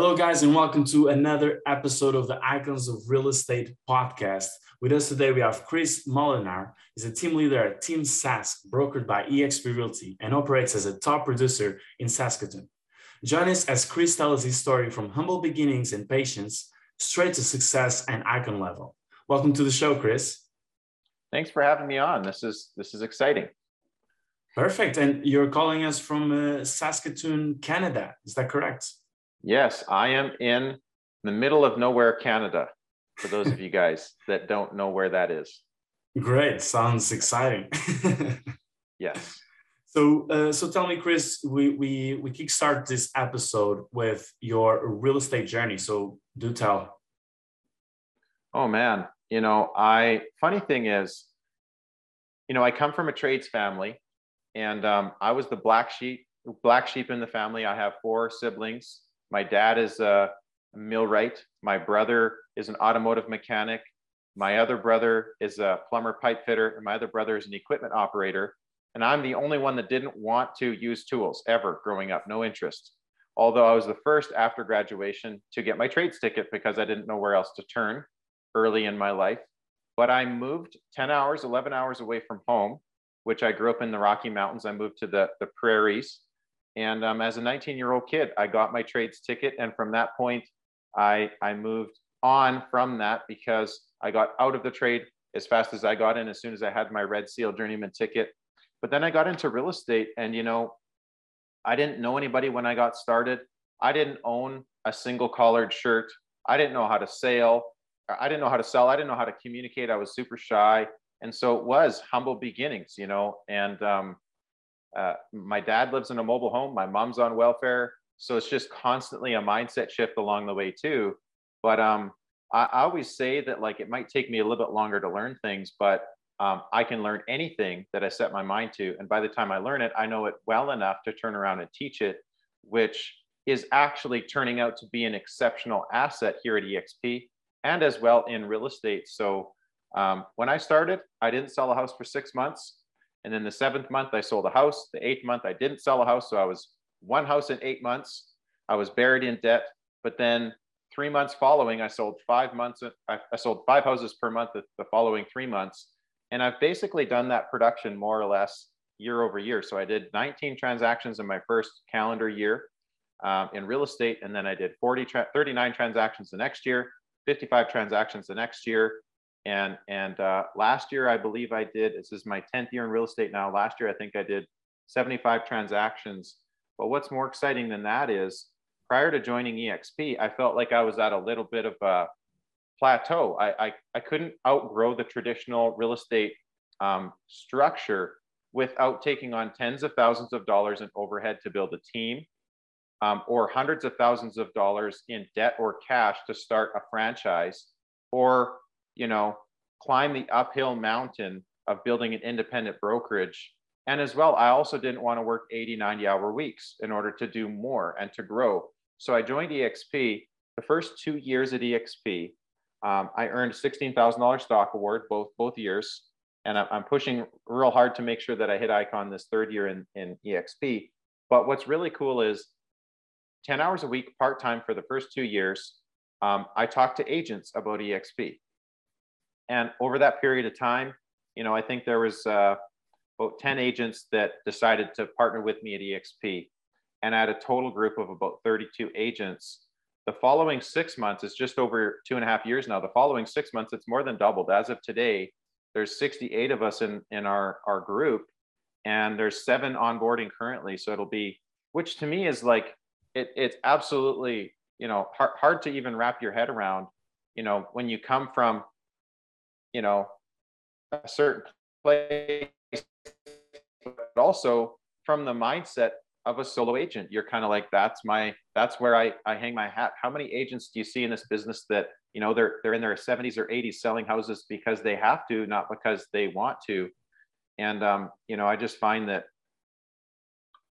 Hello, guys, and welcome to another episode of the Icons of Real Estate podcast. With us today, we have Chris Molenaar. He's a team leader at Team Sask, brokered by eXp Realty, and operates as a top producer in Saskatoon. Join us as Chris tells his story from humble beginnings and patience straight to success and icon level. Welcome to the show, Chris. Thanks for having me on. This is this is exciting. Perfect. And you're calling us from uh, Saskatoon, Canada. Is that correct? Yes, I am in the middle of nowhere, Canada. For those of you guys that don't know where that is. Great. Sounds exciting. yes. So, uh, so tell me, Chris, we we we kickstart this episode with your real estate journey. So, do tell. Oh man, you know, I funny thing is, you know, I come from a trades family, and um, I was the black sheep black sheep in the family. I have four siblings. My dad is a millwright. My brother is an automotive mechanic. My other brother is a plumber pipe fitter, and my other brother is an equipment operator. And I'm the only one that didn't want to use tools ever growing up, no interest. Although I was the first after graduation to get my trades ticket because I didn't know where else to turn early in my life. But I moved 10 hours, 11 hours away from home, which I grew up in the Rocky Mountains. I moved to the, the prairies. And um, as a 19 year old kid, I got my trades ticket. And from that point, I, I moved on from that because I got out of the trade as fast as I got in, as soon as I had my Red Seal journeyman ticket. But then I got into real estate and, you know, I didn't know anybody when I got started. I didn't own a single collared shirt. I didn't know how to sell. I didn't know how to sell. I didn't know how to communicate. I was super shy. And so it was humble beginnings, you know. And um, uh, my dad lives in a mobile home. My mom's on welfare. So it's just constantly a mindset shift along the way, too. But um, I, I always say that like it might take me a little bit longer to learn things, but um, I can learn anything that I set my mind to. And by the time I learn it, I know it well enough to turn around and teach it, which is actually turning out to be an exceptional asset here at EXP and as well in real estate. So um, when I started, I didn't sell a house for six months. And then the seventh month, I sold a house. The eighth month, I didn't sell a house. So I was one house in eight months. I was buried in debt. But then three months following, I sold five months. I, I sold five houses per month the, the following three months. And I've basically done that production more or less year over year. So I did 19 transactions in my first calendar year um, in real estate. And then I did 40, tra 39 transactions the next year, 55 transactions the next year. And, and uh, last year, I believe I did, this is my 10th year in real estate now. Last year, I think I did 75 transactions. But what's more exciting than that is prior to joining EXP, I felt like I was at a little bit of a plateau. I, I, I couldn't outgrow the traditional real estate um, structure without taking on tens of thousands of dollars in overhead to build a team um, or hundreds of thousands of dollars in debt or cash to start a franchise or you know climb the uphill mountain of building an independent brokerage and as well i also didn't want to work 80 90 hour weeks in order to do more and to grow so i joined exp the first two years at exp um, I earned $16,000 stock award both both years, and I'm pushing real hard to make sure that I hit icon this third year in, in EXP. But what's really cool is 10 hours a week part time for the first two years. Um, I talked to agents about EXP, and over that period of time, you know, I think there was uh, about 10 agents that decided to partner with me at EXP, and I had a total group of about 32 agents the following six months is just over two and a half years now. The following six months, it's more than doubled. As of today, there's 68 of us in, in our, our group, and there's seven onboarding currently. So it'll be, which to me is like, it, it's absolutely, you know, hard, hard to even wrap your head around, you know, when you come from, you know, a certain place but also from the mindset of a solo agent. You're kind of like, that's my, that's where I, I hang my hat. How many agents do you see in this business that, you know, they're, they're in their 70s or 80s selling houses because they have to, not because they want to. And, um, you know, I just find that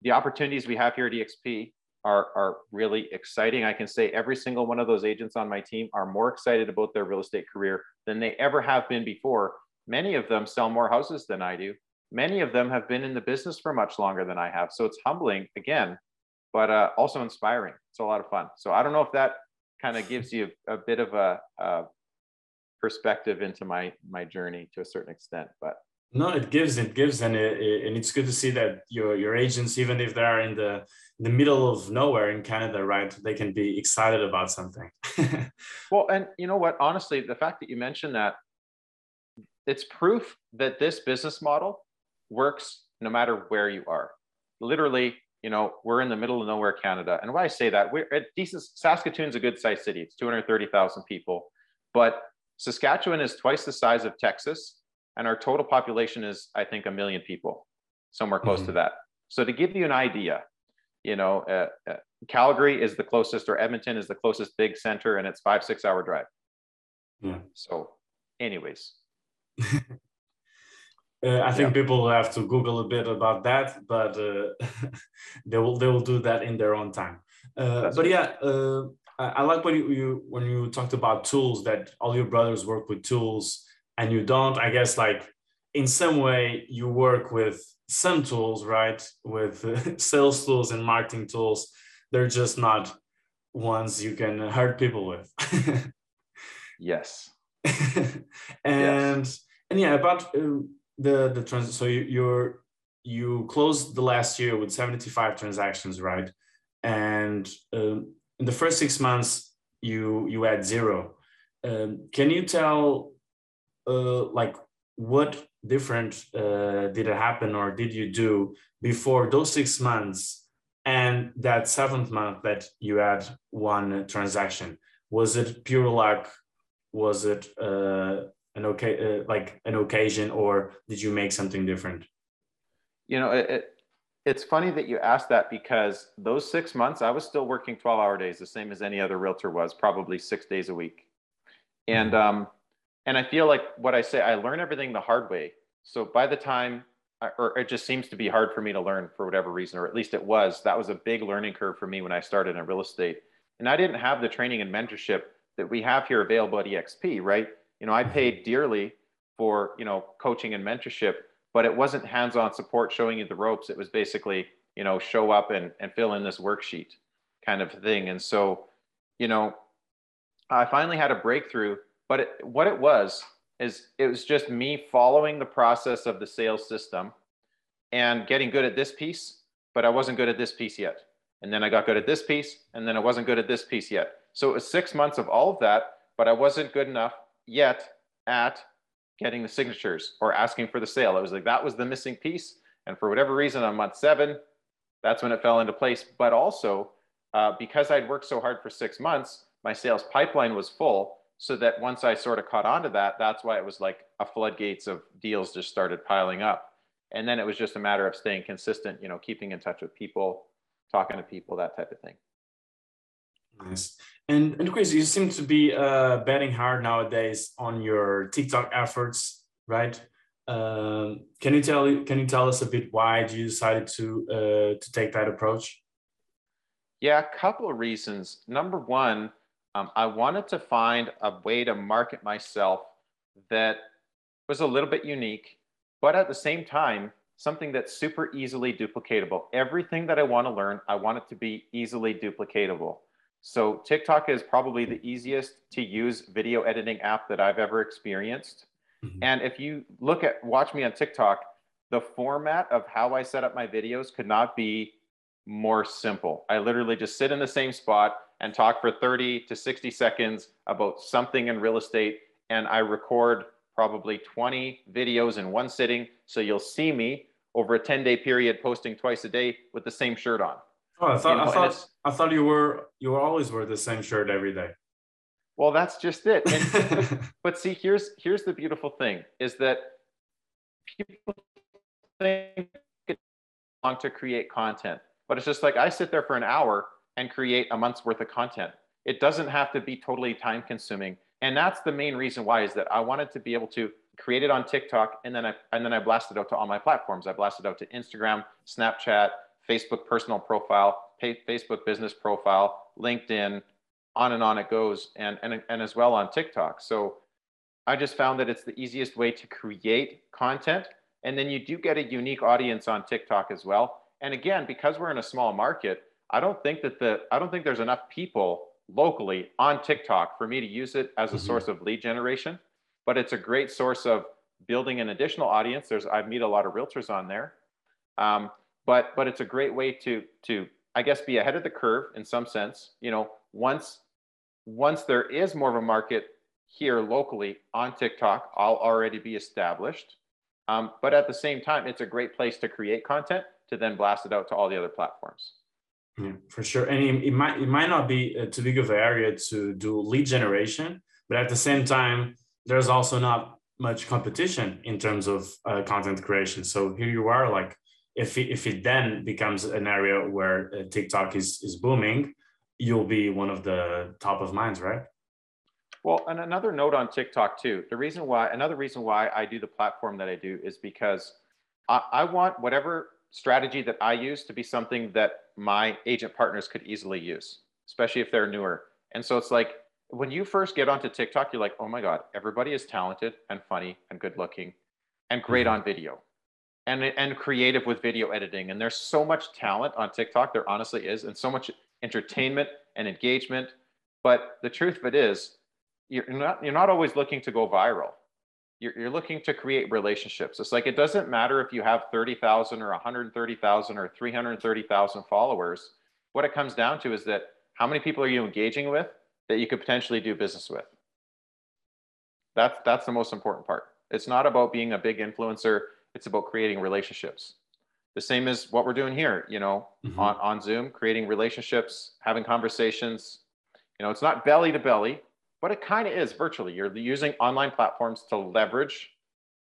the opportunities we have here at EXP are, are really exciting. I can say every single one of those agents on my team are more excited about their real estate career than they ever have been before. Many of them sell more houses than I do many of them have been in the business for much longer than I have. So it's humbling again, but uh, also inspiring. It's a lot of fun. So I don't know if that kind of gives you a, a bit of a, a, perspective into my my journey to a certain extent, but. No, it gives, it gives, and it, it, and it's good to see that your your agents, even if they're in the the middle of nowhere in Canada, right, they can be excited about something. well, and you know what? Honestly, the fact that you mentioned that, it's proof that this business model works no matter where you are. Literally, you know, we're in the middle of nowhere, Canada. And why I say that, we're at decent, Saskatoon's a good sized city. It's 230,000 people, but Saskatchewan is twice the size of Texas. And our total population is, I think, a million people, somewhere close mm-hmm. to that. So to give you an idea, you know, uh, uh, Calgary is the closest, or Edmonton is the closest big center, and it's five, six hour drive. Yeah. So, anyways. Uh, I think yeah. people have to Google a bit about that, but uh, they will they will do that in their own time. Uh, but yeah, uh, I, I, like when you, you, when you talked about tools that all your brothers work with tools and you don't. I guess like in some way you work with some tools, right? With sales tools and marketing tools, they're just not ones you can hurt people with. yes. and yes. and yeah, about uh, the the trans so you, you're you closed the last year with 75 transactions right and um, in the first six months you you had zero um, can you tell uh, like what different uh, did it happen or did you do before those six months and that seventh month that you had one transaction? Was it pure luck? Was it uh, an okay uh, like an occasion or did you make something different? You know it, it, it's funny that you asked that because those six months i was still working 12 hour days the same as any other realtor was probably six days a week. And mm-hmm. um and i feel like what i say i learn everything the hard way so by the time or it just seems to be hard for me to learn for whatever reason or at least it was that was a big learning curve for me when i started in real estate and i didn't have the training and mentorship that we have here available at exp right you know, I mm-hmm. paid dearly for, you know, coaching and mentorship, but it wasn't hands-on support showing you the ropes. It was basically, you know, show up and, and fill in this worksheet kind of thing. And so, you know, I finally had a breakthrough, but it, what it was is it was just me following the process of the sales system and getting good at this piece, but I wasn't good at this piece yet. And then I got good at this piece, and then I wasn't good at this piece yet. So it was six months of all of that, but I wasn't good enough yet at getting the signatures or asking for the sale. It was like that was the missing piece. And for whatever reason, on month seven, that's when it fell into place. But also, uh, because I'd worked so hard for six months, my sales pipeline was full. So that once I sort of caught on to that, that's why it was like a floodgates of deals just started piling up. And then it was just a matter of staying consistent, you know, keeping in touch with people, talking to people, that type of thing. Nice. And, and Chris, you seem to be uh, betting hard nowadays on your TikTok efforts, right? Um, can you tell can you tell us a bit why you decided to uh, to take that approach? Yeah, a couple of reasons. Number one, um, I wanted to find a way to market myself that was a little bit unique, but at the same time, something that's super easily duplicatable. Everything that I want to learn, I want it to be easily duplicatable. So TikTok is probably the easiest to use video editing app that I've ever experienced. Mm-hmm. And if you look at watch me on TikTok, the format of how I set up my videos could not be more simple. I literally just sit in the same spot and talk for 30 to 60 seconds about something in real estate and I record probably 20 videos in one sitting so you'll see me over a 10 day period posting twice a day with the same shirt on. Oh, I thought you know, I thought I thought you were you were always wear the same shirt every day. Well, that's just it. And, but see, here's here's the beautiful thing is that people think it's long to create content. But it's just like I sit there for an hour and create a month's worth of content. It doesn't have to be totally time consuming. And that's the main reason why is that I wanted to be able to create it on TikTok and then I and then I blasted it out to all my platforms. I blasted it out to Instagram, Snapchat, Facebook personal profile, Facebook business profile, LinkedIn, on and on it goes, and, and, and as well on TikTok. So I just found that it's the easiest way to create content. And then you do get a unique audience on TikTok as well. And again, because we're in a small market, I don't think that the I don't think there's enough people locally on TikTok for me to use it as a mm-hmm. source of lead generation. But it's a great source of building an additional audience. There's I meet a lot of realtors on there. Um, but but it's a great way to to I guess be ahead of the curve in some sense. You know, once once there is more of a market here locally on TikTok, I'll already be established. Um, but at the same time, it's a great place to create content to then blast it out to all the other platforms. Yeah, for sure. And it, it might it might not be uh, too big of an area to do lead generation, but at the same time, there's also not much competition in terms of uh, content creation. So here you are, like if it, if it then becomes an area where uh, TikTok is is booming, you'll be one of the top of minds, right? Well, and another note on TikTok too. The reason why, another reason why I do the platform that I do is because I, I want whatever strategy that I use to be something that my agent partners could easily use, especially if they're newer. And so it's like when you first get onto TikTok, you're like, oh my God, everybody is talented and funny and good looking and great mm-hmm. on video and and creative with video editing. And there's so much talent on TikTok. There honestly is, and so much entertainment and engagement. But the truth of it is, you're not you're not always looking to go viral. You're, you're looking to create relationships. It's like it doesn't matter if you have 30,000 or 130,000 or 330,000 followers. What it comes down to is that how many people are you engaging with that you could potentially do business with? That's that's the most important part. It's not about being a big influencer it's about creating relationships. The same as what we're doing here, you know, mm-hmm. on, on Zoom, creating relationships, having conversations. You know, it's not belly to belly, but it kind of is virtually. You're using online platforms to leverage,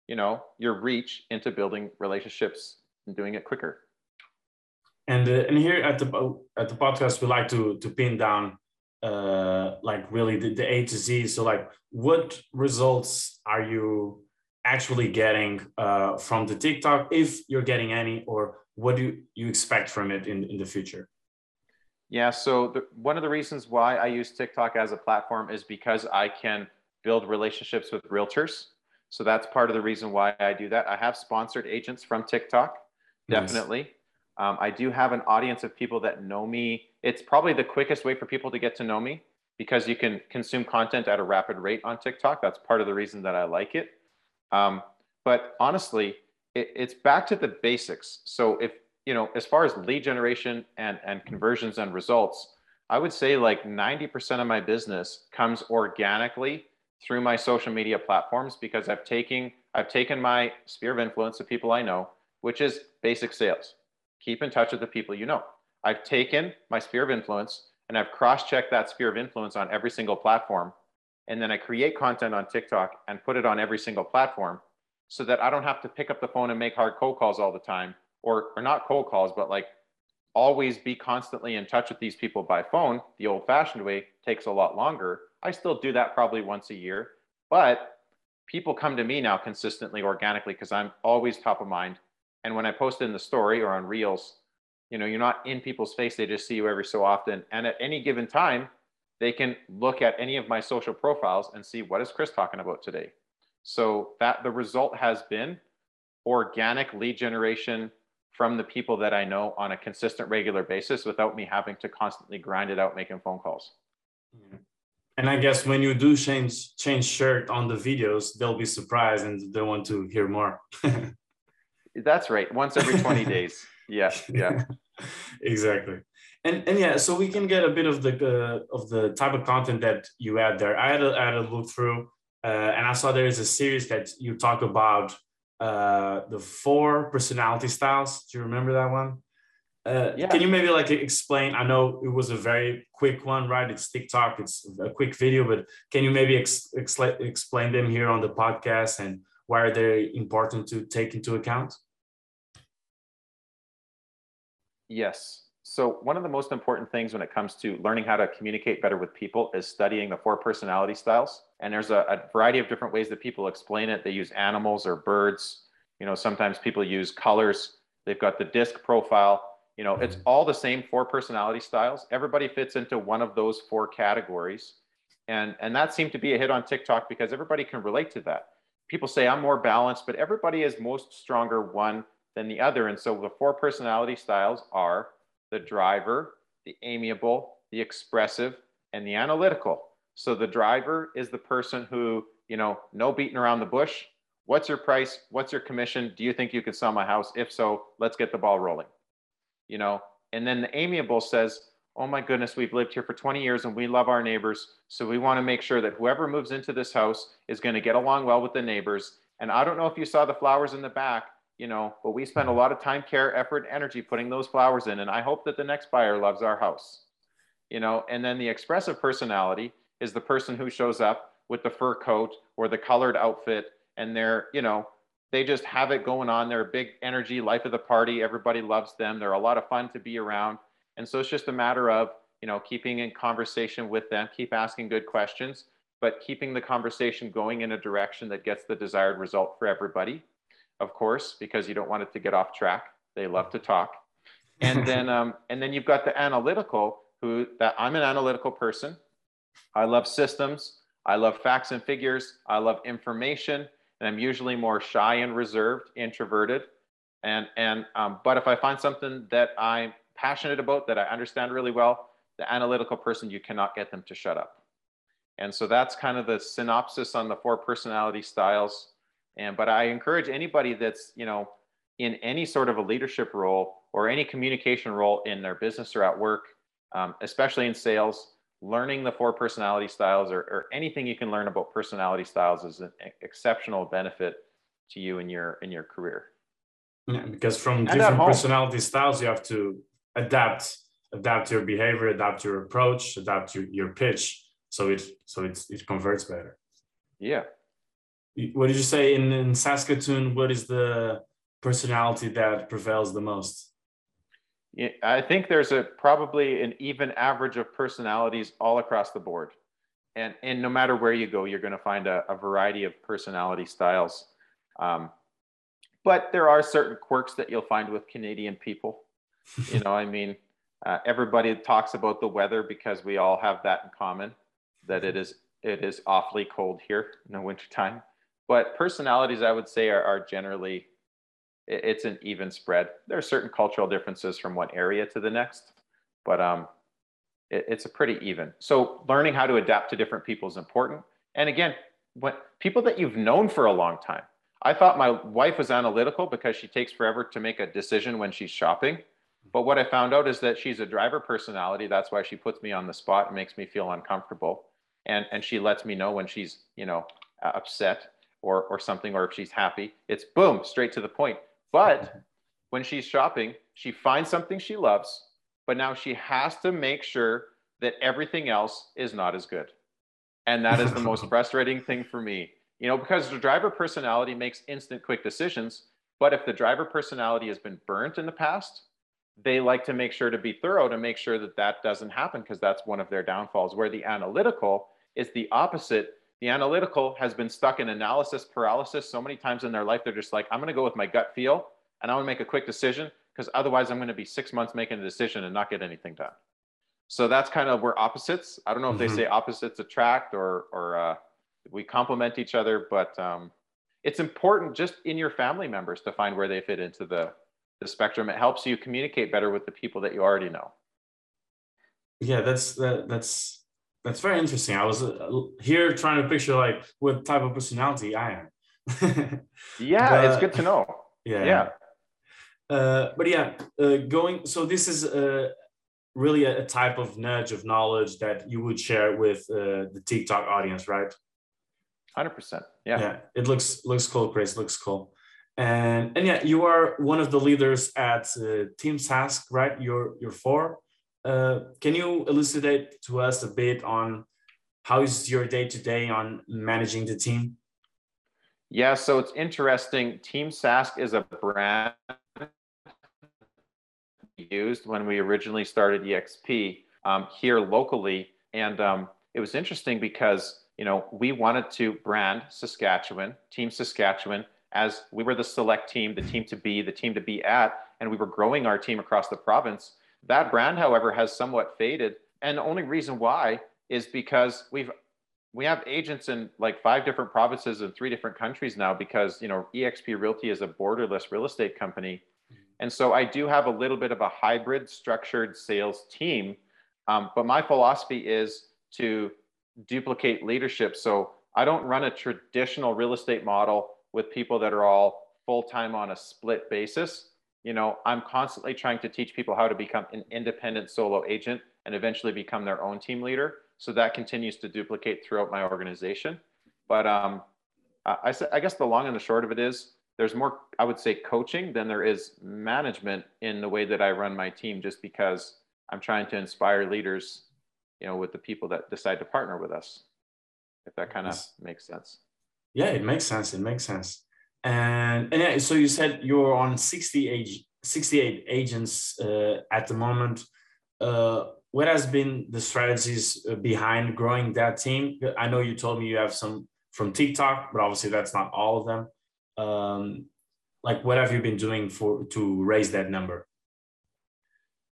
you know, your reach into building relationships and doing it quicker. And uh, and here at the at the podcast, we like to to pin down uh like really the, the A to Z. So like, what results are you actually getting uh, from the TikTok, if you're getting any, or what do you expect from it in, in the future? Yeah, so the, one of the reasons why I use TikTok as a platform is because I can build relationships with realtors. So that's part of the reason why I do that. I have sponsored agents from TikTok, definitely. Nice. Um, I do have an audience of people that know me. It's probably the quickest way for people to get to know me because you can consume content at a rapid rate on TikTok. That's part of the reason that I like it. Um, but honestly, it, it's back to the basics. So if you know, as far as lead generation and and conversions and results, I would say like 90% of my business comes organically through my social media platforms because I've taken I've taken my sphere of influence of people I know, which is basic sales. Keep in touch with the people you know. I've taken my sphere of influence and I've cross-checked that sphere of influence on every single platform and then I create content on TikTok and put it on every single platform so that I don't have to pick up the phone and make hard cold calls all the time or, or not cold calls, but like always be constantly in touch with these people by phone. The old fashioned way takes a lot longer. I still do that probably once a year, but people come to me now consistently organically because I'm always top of mind. And when I post in the story or on reels, you know, you're not in people's face. They just see you every so often. And at any given time, they can look at any of my social profiles and see what is Chris talking about today. So that the result has been organic lead generation from the people that I know on a consistent, regular basis without me having to constantly grind it out making phone calls. And I guess when you do change change shirt on the videos, they'll be surprised and they want to hear more. That's right. Once every 20 days. Yeah. Yeah. exactly and and yeah, so we can get a bit of the uh, of the type of content that you add there. I had a, I had a look through, uh, and I saw there is a series that you talk about uh, the four personality styles. Do you remember that one? Uh, yeah. Can you maybe like explain? I know it was a very quick one, right? It's TikTok, it's a quick video, but can you maybe ex- ex- explain them here on the podcast and why are they important to take into account? Yes. So one of the most important things when it comes to learning how to communicate better with people is studying the four personality styles. And there's a, a variety of different ways that people explain it. They use animals or birds. You know, sometimes people use colors. They've got the disc profile. You know, it's all the same four personality styles. Everybody fits into one of those four categories. And, and that seemed to be a hit on TikTok because everybody can relate to that. People say I'm more balanced, but everybody is most stronger one than the other. And so the four personality styles are the driver, the amiable, the expressive, and the analytical. So the driver is the person who, you know, no beating around the bush. What's your price? What's your commission? Do you think you could sell my house? If so, let's get the ball rolling. You know, and then the amiable says, oh my goodness, we've lived here for 20 years and we love our neighbors. So we want to make sure that whoever moves into this house is going to get along well with the neighbors. And I don't know if you saw the flowers in the back, you know, but we spend a lot of time, care, effort, energy putting those flowers in. And I hope that the next buyer loves our house, you know. And then the expressive personality is the person who shows up with the fur coat or the colored outfit and they're, you know, they just have it going on. They're a big energy, life of the party. Everybody loves them. They're a lot of fun to be around. And so it's just a matter of, you know, keeping in conversation with them, keep asking good questions, but keeping the conversation going in a direction that gets the desired result for everybody of course, because you don't want it to get off track. They love to talk. And then, um, and then you've got the analytical who that I'm an analytical person. I love systems. I love facts and figures. I love information. And I'm usually more shy and reserved, introverted. And, and, um, but if I find something that I'm passionate about, that I understand really well, the analytical person, you cannot get them to shut up. And so that's kind of the synopsis on the four personality styles. And but I encourage anybody that's you know in any sort of a leadership role or any communication role in their business or at work, um, especially in sales, learning the four personality styles or, or anything you can learn about personality styles is an exceptional benefit to you in your in your career. Yeah, because from and different personality styles, you have to adapt adapt your behavior, adapt your approach, adapt your, your pitch, so it so it's it converts better. Yeah, what did you say in, in Saskatoon? What is the personality that prevails the most? Yeah, I think there's a probably an even average of personalities all across the board. And, and no matter where you go, you're going to find a, a variety of personality styles. Um, but there are certain quirks that you'll find with Canadian people. You know, I mean, uh, everybody talks about the weather because we all have that in common, that it is it is awfully cold here in the wintertime but personalities i would say are, are generally it's an even spread. There are certain cultural differences from one area to the next but um, it, it's a pretty even. So learning how to adapt to different people is important. And again when people that you've known for a long time. I thought my wife was analytical because she takes forever to make a decision when she's shopping. But what i found out is that she's a driver personality. That's why she puts me on the spot and makes me feel uncomfortable. And and she lets me know when she's you know upset or, or something, or if she's happy, it's boom, straight to the point. But when she's shopping, she finds something she loves, but now she has to make sure that everything else is not as good. And that is the most frustrating thing for me, you know, because the driver personality makes instant quick decisions. But if the driver personality has been burnt in the past, they like to make sure to be thorough to make sure that that doesn't happen because that's one of their downfalls. Where the analytical is the opposite the analytical has been stuck in analysis paralysis so many times in their life. They're just like, I'm going to go with my gut feel and I'm going to make a quick decision because otherwise I'm going to be six months making a decision and not get anything done. So that's kind of where opposites. I don't know if mm-hmm. they say opposites attract or or uh, we complement each other, but um, it's important just in your family members to find where they fit into the the spectrum. It helps you communicate better with the people that you already know. Yeah, that's that, that's that's very interesting. I was uh, here trying to picture like what type of personality I am. yeah, but, it's good to know. Yeah. Yeah. Uh, but yeah, uh, going. So this is uh, really a, a, type of nudge of knowledge that you would share with uh, the TikTok audience, right? Hundred percent. Yeah. Yeah. It looks looks cool, Chris. Looks cool. And and yeah, you are one of the leaders at uh, Team Sask, right? You're you're four. Uh, can you elucidate to us a bit on how is your day to day on managing the team? Yeah, so it's interesting. Team Sask is a brand used when we originally started EXP um, here locally. And um, it was interesting because, you know, we wanted to brand Saskatchewan, Team Saskatchewan, as we were the select team, the team to be, the team to be at, and we were growing our team across the province. That brand, however, has somewhat faded. And the only reason why is because we've we have agents in like five different provinces and three different countries now because you know exp realty is a borderless real estate company mm-hmm. and so i do have a little bit of a hybrid structured sales team um, but my philosophy is to duplicate leadership so i don't run a traditional real estate model with people that are all full-time on a split basis you know i'm constantly trying to teach people how to become an independent solo agent and eventually become their own team leader so that continues to duplicate throughout my organization. But um, I, I guess the long and the short of it is there's more, I would say, coaching than there is management in the way that I run my team, just because I'm trying to inspire leaders, you know, with the people that decide to partner with us. If that kind of makes sense. Yeah, it makes sense. It makes sense. And, and yeah, so you said you're on 68, 68 agents uh, at the moment. Uh, what has been the strategies uh, behind growing that team? I know you told me you have some from TikTok, but obviously that's not all of them. Um, like, what have you been doing for to raise that number?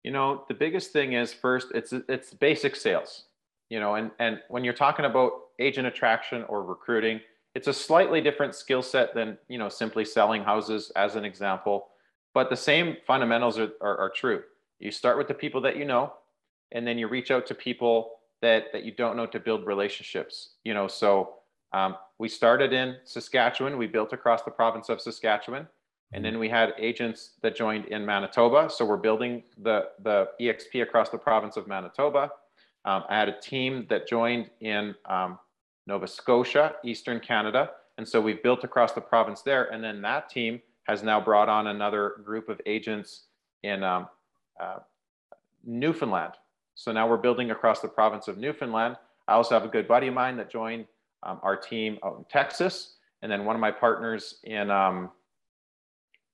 You know, the biggest thing is first, it's it's basic sales. You know, and and when you're talking about agent attraction or recruiting, it's a slightly different skill set than you know simply selling houses, as an example. But the same fundamentals are, are, are true. You start with the people that you know and then you reach out to people that that you don't know to build relationships you know so um, we started in saskatchewan we built across the province of saskatchewan and then we had agents that joined in manitoba so we're building the the exp across the province of manitoba um, i had a team that joined in um, nova scotia eastern canada and so we've built across the province there and then that team has now brought on another group of agents in um, uh, newfoundland so now we're building across the province of Newfoundland. I also have a good buddy of mine that joined um, our team out in Texas. And then one of my partners in, um,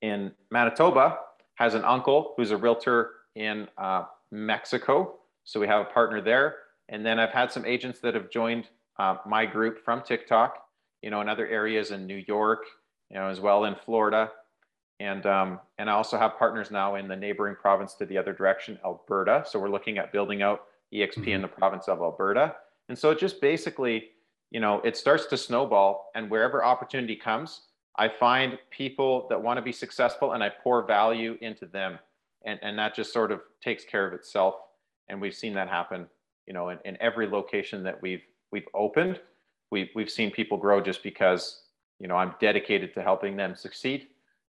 in Manitoba has an uncle who's a realtor in uh, Mexico. So we have a partner there. And then I've had some agents that have joined uh, my group from TikTok, you know, in other areas in New York, you know, as well in Florida. And, um, and I also have partners now in the neighboring province to the other direction, Alberta. So we're looking at building out EXP mm-hmm. in the province of Alberta. And so it just basically, you know, it starts to snowball and wherever opportunity comes, I find people that want to be successful and I pour value into them. And, and that just sort of takes care of itself. And we've seen that happen, you know, in, in every location that we've, we've opened, we've, we've seen people grow just because, you know, I'm dedicated to helping them succeed.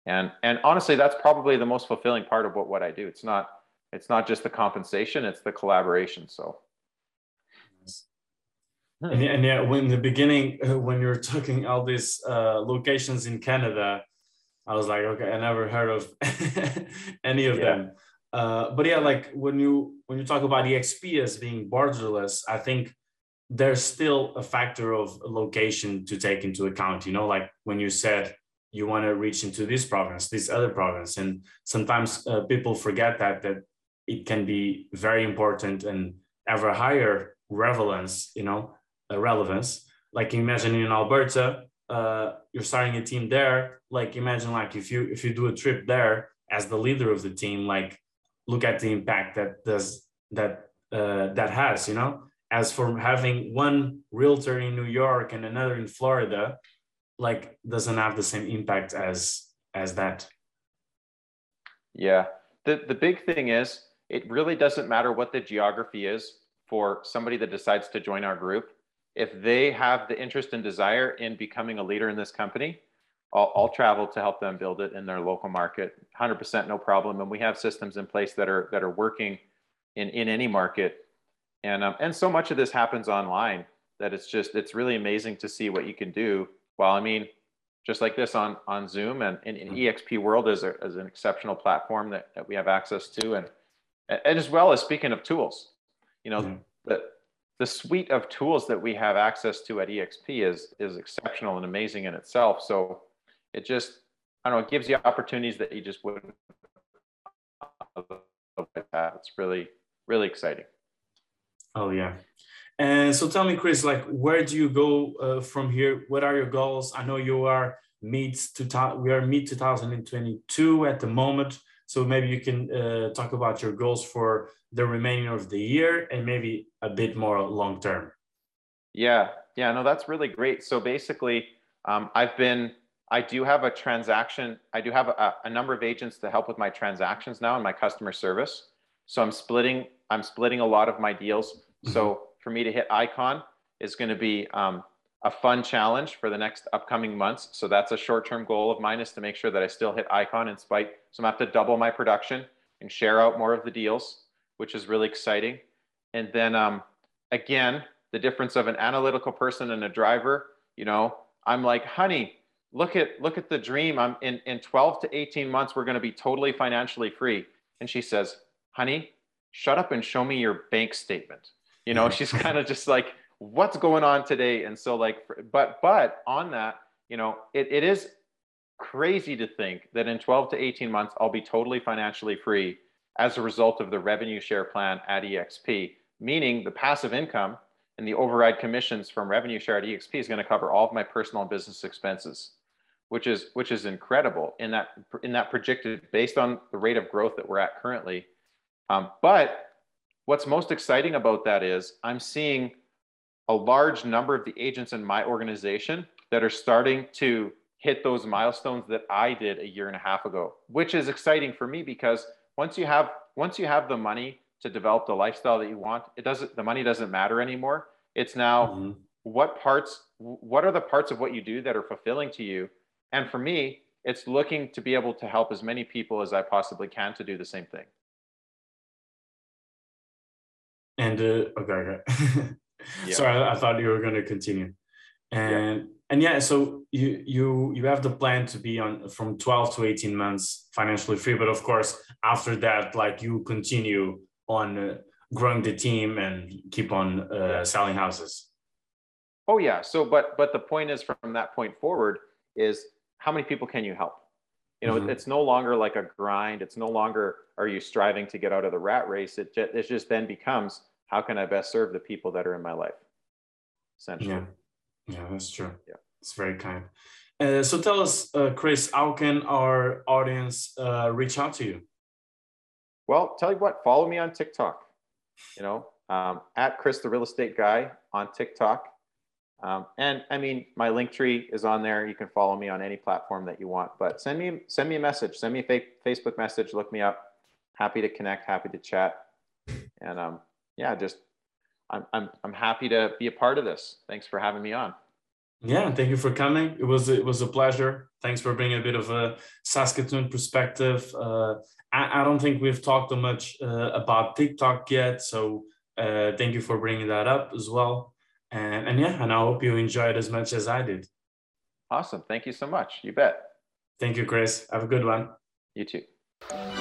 And and honestly that's probably the most fulfilling part of what, what i do. It's not it's not just the compensation it's the collaboration. So. And, and yeah when the beginning when you're talking all these uh, locations in canada i was like okay i never heard of any of yeah. them. Uh, but yeah like when you when you talk about exp as being borderless i think there's still a factor of location to take into account you know like when you said you want to reach into this province this other province and sometimes uh, people forget that that it can be very important and ever higher relevance you know uh, relevance. Like imagine in alberta uh, you're starting a team there. Like imagine like if you if you do a trip there as the leader of the team like look at the impact that does that uh, that has you know as for having one realtor in new york and another in florida like doesn't have the same impact as as that. Yeah. The the big thing is it really doesn't matter what the geography is for somebody that decides to join our group. If they have the interest and desire in becoming a leader in this company I'll, I'll travel to help them build it in their local market. 100% no problem. And we have systems in place that are that are working in in any market and um, and so much of this happens online that it's just it's really amazing to see what you can do well, I mean, just like this on on Zoom and in, mm-hmm. EXP World is, a, is an exceptional platform that, that we have access to, and and as well as speaking of tools, you know, mm-hmm. the the suite of tools that we have access to at EXP is is exceptional and amazing in itself. So it just I don't know, it gives you opportunities that you just wouldn't that. It's really, really exciting. Oh yeah. And so tell me, Chris, like where do you go uh, from here? What are your goals? I know you are mid to we are mid 2022 at the moment. So maybe you can uh, talk about your goals for the remaining of the year and maybe a bit more long term. Yeah, yeah, no, that's really great. So basically, um, I've been, I do have a transaction, I do have a, a number of agents to help with my transactions now and my customer service. So I'm splitting, I'm splitting a lot of my deals. Mm-hmm. So for me to hit icon is going to be um, a fun challenge for the next upcoming months. So that's a short-term goal of mine is to make sure that I still hit icon in spite. So I'm gonna have to double my production and share out more of the deals, which is really exciting. And then um, again, the difference of an analytical person and a driver, you know, I'm like, honey, look at look at the dream. I'm in, in 12 to 18 months, we're going to be totally financially free. And she says, honey, shut up and show me your bank statement. You know, she's kind of just like, what's going on today? And so like, but but on that, you know, it, it is crazy to think that in 12 to 18 months, I'll be totally financially free as a result of the revenue share plan at EXP, meaning the passive income and the override commissions from revenue share at EXP is going to cover all of my personal and business expenses, which is which is incredible in that in that projected based on the rate of growth that we're at currently. Um, but what's most exciting about that is I'm seeing a large number of the agents in my organization that are starting to hit those milestones that I did a year and a half ago, which is exciting for me because once you have once you have the money to develop the lifestyle that you want it doesn't the money doesn't matter anymore. It's now mm-hmm. what parts what are the parts of what you do that are fulfilling to you? And for me it's looking to be able to help as many people as i possibly can to do the same thing and uh, okay, okay. yeah. sorry I, I, thought you were going to continue and yeah. and yeah so you you you have the plan to be on from 12 to 18 months financially free but of course after that like you continue on uh, growing the team and keep on uh, selling houses oh yeah so but but the point is from that point forward is how many people can you help you know mm-hmm. it's no longer like a grind it's no longer are you striving to get out of the rat race it just, it just then becomes how can i best serve the people that are in my life essentially yeah yeah that's true yeah it's very kind uh, so tell us uh, chris how can our audience uh, reach out to you well, tell you what, follow me on TikTok. You know, um, at Chris the Real Estate Guy on TikTok. Um, and I mean, my link tree is on there. You can follow me on any platform that you want. But send me send me a message. Send me a Facebook message. Look me up. Happy to connect. Happy to chat. And um, yeah, just I'm I'm I'm happy to be a part of this. Thanks for having me on. Yeah, thank you for coming. It was it was a pleasure. Thanks for bringing a bit of a Saskatoon perspective. Uh, I, I don't think we've talked too much uh, about TikTok yet, so uh, thank you for bringing that up as well. And, and yeah, and I hope you enjoyed as much as I did. Awesome. Thank you so much. You bet. Thank you, Chris. Have a good one. You too.